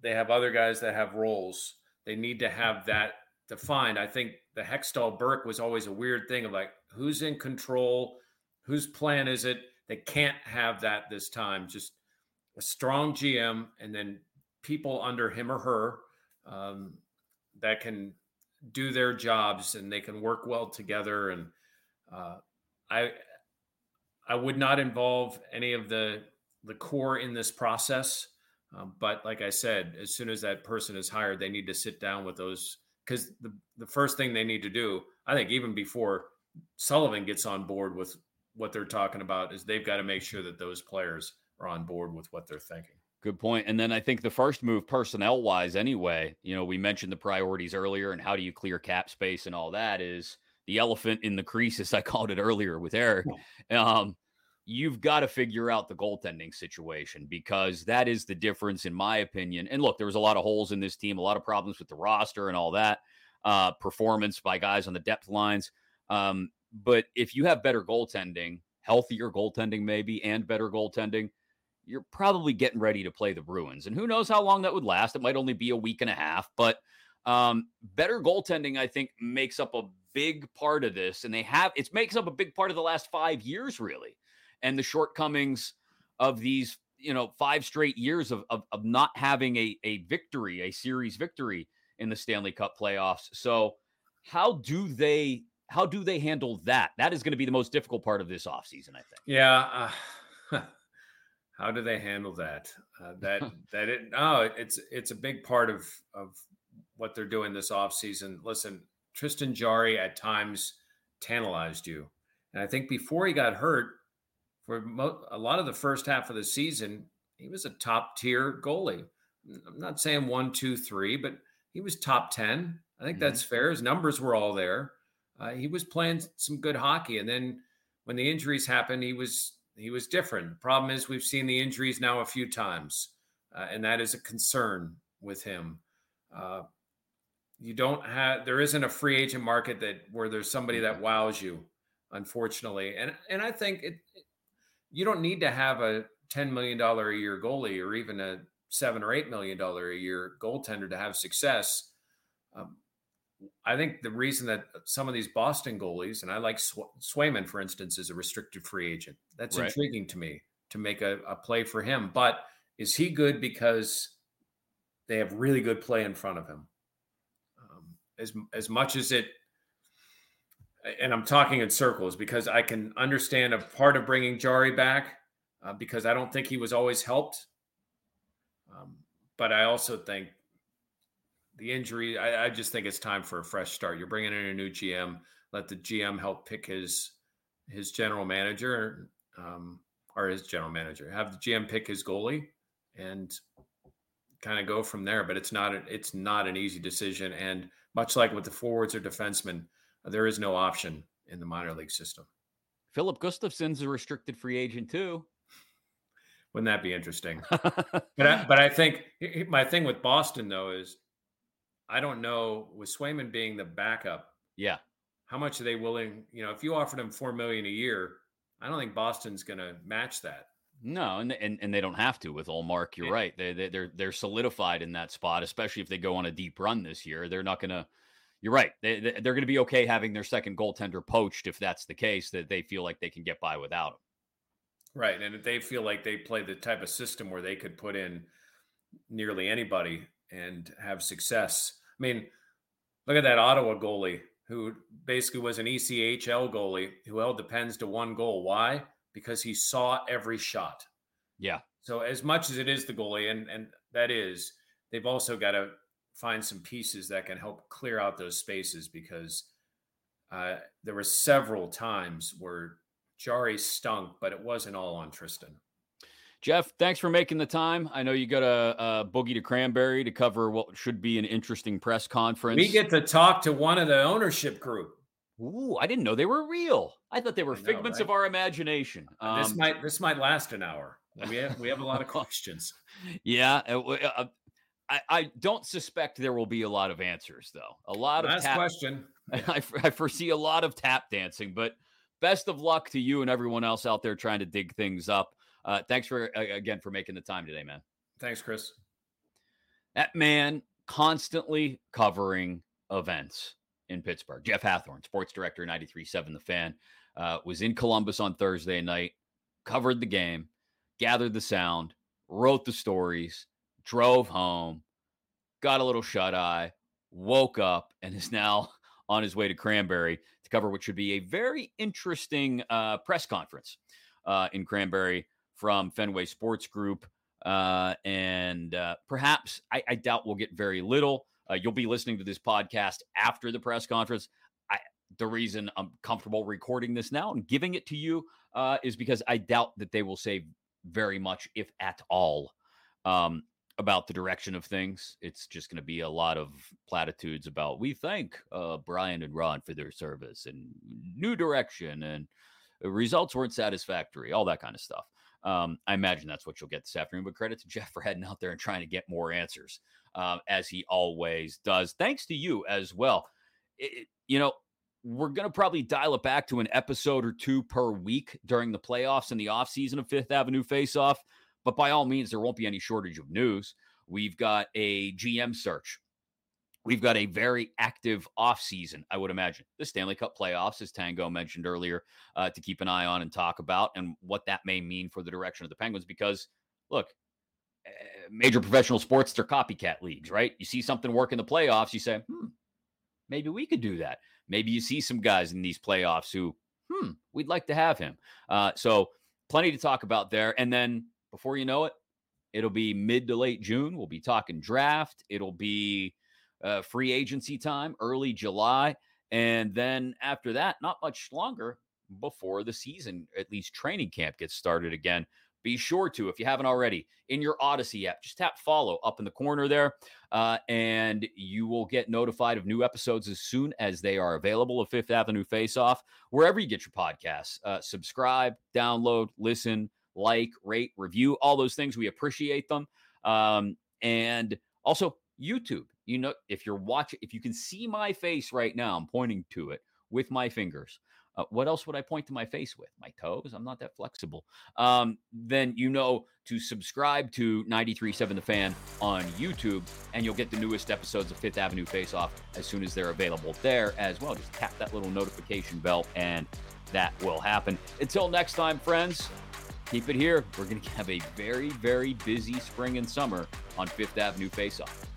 they have other guys that have roles. They need to have that defined. I think the Hextall Burke was always a weird thing of like who's in control, whose plan is it. They can't have that this time. Just a strong GM and then people under him or her um, that can do their jobs and they can work well together. And uh, I I would not involve any of the the core in this process. Um, but like I said, as soon as that person is hired, they need to sit down with those because the the first thing they need to do, I think, even before Sullivan gets on board with what they're talking about, is they've got to make sure that those players are on board with what they're thinking. Good point. And then I think the first move, personnel wise, anyway, you know, we mentioned the priorities earlier and how do you clear cap space and all that is the elephant in the crease, as *laughs* I called it earlier with Eric. Um, you've got to figure out the goaltending situation because that is the difference, in my opinion. And look, there was a lot of holes in this team, a lot of problems with the roster and all that, uh, performance by guys on the depth lines. Um, but if you have better goaltending, healthier goaltending, maybe, and better goaltending, you're probably getting ready to play the Bruins. And who knows how long that would last? It might only be a week and a half, but um, better goaltending, I think, makes up a big part of this. And they have it makes up a big part of the last five years, really, and the shortcomings of these, you know, five straight years of of, of not having a a victory, a series victory in the Stanley Cup playoffs. So, how do they how do they handle that? That is going to be the most difficult part of this offseason, I think. Yeah. Uh, *laughs* How do they handle that? Uh, *laughs* that that it no, it's it's a big part of of what they're doing this offseason. Listen, Tristan Jarry at times tantalized you, and I think before he got hurt, for mo- a lot of the first half of the season, he was a top tier goalie. I'm not saying one, two, three, but he was top ten. I think mm-hmm. that's fair. His numbers were all there. Uh, he was playing some good hockey, and then when the injuries happened, he was he was different. The problem is we've seen the injuries now a few times, uh, and that is a concern with him. Uh, you don't have there isn't a free agent market that where there's somebody that mm-hmm. wows you, unfortunately. And and I think it, you don't need to have a ten million dollar a year goalie or even a seven or eight million dollar a year goaltender to have success. Um, I think the reason that some of these Boston goalies, and I like Sw- Swayman, for instance, is a restricted free agent. That's right. intriguing to me to make a, a play for him. But is he good because they have really good play in front of him? Um, as as much as it, and I'm talking in circles because I can understand a part of bringing Jarry back uh, because I don't think he was always helped. Um, but I also think the injury, I, I, just think it's time for a fresh start. You're bringing in a new GM. Let the GM help pick his his general manager um, or his general manager. Have the GM pick his goalie and kind of go from there. But it's not a, it's not an easy decision. And much like with the forwards or defensemen, there is no option in the minor league system. Filip Gustavsson's a restricted free agent too. Wouldn't that be interesting? *laughs* but I, but I think my thing with Boston though is I don't know with Swayman being the backup. Yeah. How much are they willing? You know, if you offered him four million a year, I don't think Boston's going to match that. No, and, and and they don't have to with Ullmark. You're yeah. right. They, they they're they're solidified in that spot, especially if they go on a deep run this year. They're not going to. You're right. They, they they're going to be okay having their second goaltender poached if that's the case. That they feel like they can get by without him. Right. And if they feel like they play the type of system where they could put in nearly anybody and have success. I mean, look at that Ottawa goalie who basically was an ECHL goalie who held the Pens to one goal. Why? Because he saw every shot. Yeah. So as much as it is the goalie, and and that is, they've also got to find some pieces that can help clear out those spaces because uh, there were several times where Jarry stunk, but it wasn't all on Tristan. Jeff, thanks for making the time. I know you got a, a, boogie to Cranberry to cover what should be an interesting press conference. We get to talk to one of the ownership group. Ooh, I didn't know they were real. I thought they were know, figments right? of our imagination. Um, this might this might last an hour. We have we have a lot of *laughs* questions. Yeah, uh, uh, I, I don't suspect there will be a lot of answers though. A lot last of tap, question. *laughs* I, I foresee a lot of tap dancing, but best of luck to you and everyone else out there trying to dig things up. Uh, thanks for again for making the time today, man. Thanks, Chris. That man constantly covering events in Pittsburgh. Jeff Hathhorn, sports director, 93.7 The Fan, uh, was in Columbus on Thursday night, covered the game, gathered the sound, wrote the stories, drove home, got a little shut eye, woke up, and is now *laughs* on his way to Cranberry to cover what should be a very interesting uh, press conference uh, in Cranberry from Fenway Sports Group. Uh, and uh, perhaps I, I, doubt we'll get very little. Uh, you'll be listening to this podcast after the press conference. I, the reason I'm comfortable recording this now and giving it to you uh, is because I doubt that they will say very much, if at all, um, about the direction of things. It's just going to be a lot of platitudes about we thank uh, Brian and Ron for their service and new direction and results weren't satisfactory, all that kind of stuff. Um, I imagine that's what you'll get this afternoon. But credit to *laughs* Jeff for heading out there and trying to get more answers, um, as he always does. Thanks to you as well. It, you know, we're going to probably dial it back to an episode or two per week during the playoffs and the offseason of Fifth Avenue Face Off. But by all means, there won't be any shortage of news. We've got a GM search. We've got a very active offseason, I would imagine. The Stanley Cup playoffs, as Tango mentioned earlier, uh, to keep an eye on and talk about, and what that may mean for the direction of the Penguins. Because, look, eh, major professional sports, they're copycat leagues, right? You see something work in the playoffs, you say, hmm, maybe we could do that. Maybe you see some guys in these playoffs who, hmm, we'd like to have him. Uh, so, plenty to talk about there. And then before you know it, it'll be mid to late June. We'll be talking draft. It'll be uh, free agency time, early July. And then after that, not much longer before the season, at least training camp gets started again. Be sure to, if you haven't already, in your Audacy app, just tap follow up in the corner there, uh, and you will get notified of new episodes as soon as they are available of Fifth Avenue Face Off, wherever you get your podcasts. Uh, subscribe, download, listen, like, rate, review, all those things. We appreciate them. Um, and also YouTube. You know, if you're watching, if you can see my face right now, I'm pointing to it with my fingers. Uh, what else would I point to my face with? My toes? I'm not that flexible. Um, then you know to subscribe to 93.7 The Fan on YouTube, and you'll get the newest episodes of Fifth Avenue Face Off as soon as they're available there as well. Just tap that little notification bell, and that will happen. Until next time, friends, keep it here. We're going *laughs* to have a very, very busy spring and summer on Fifth Avenue Face Off.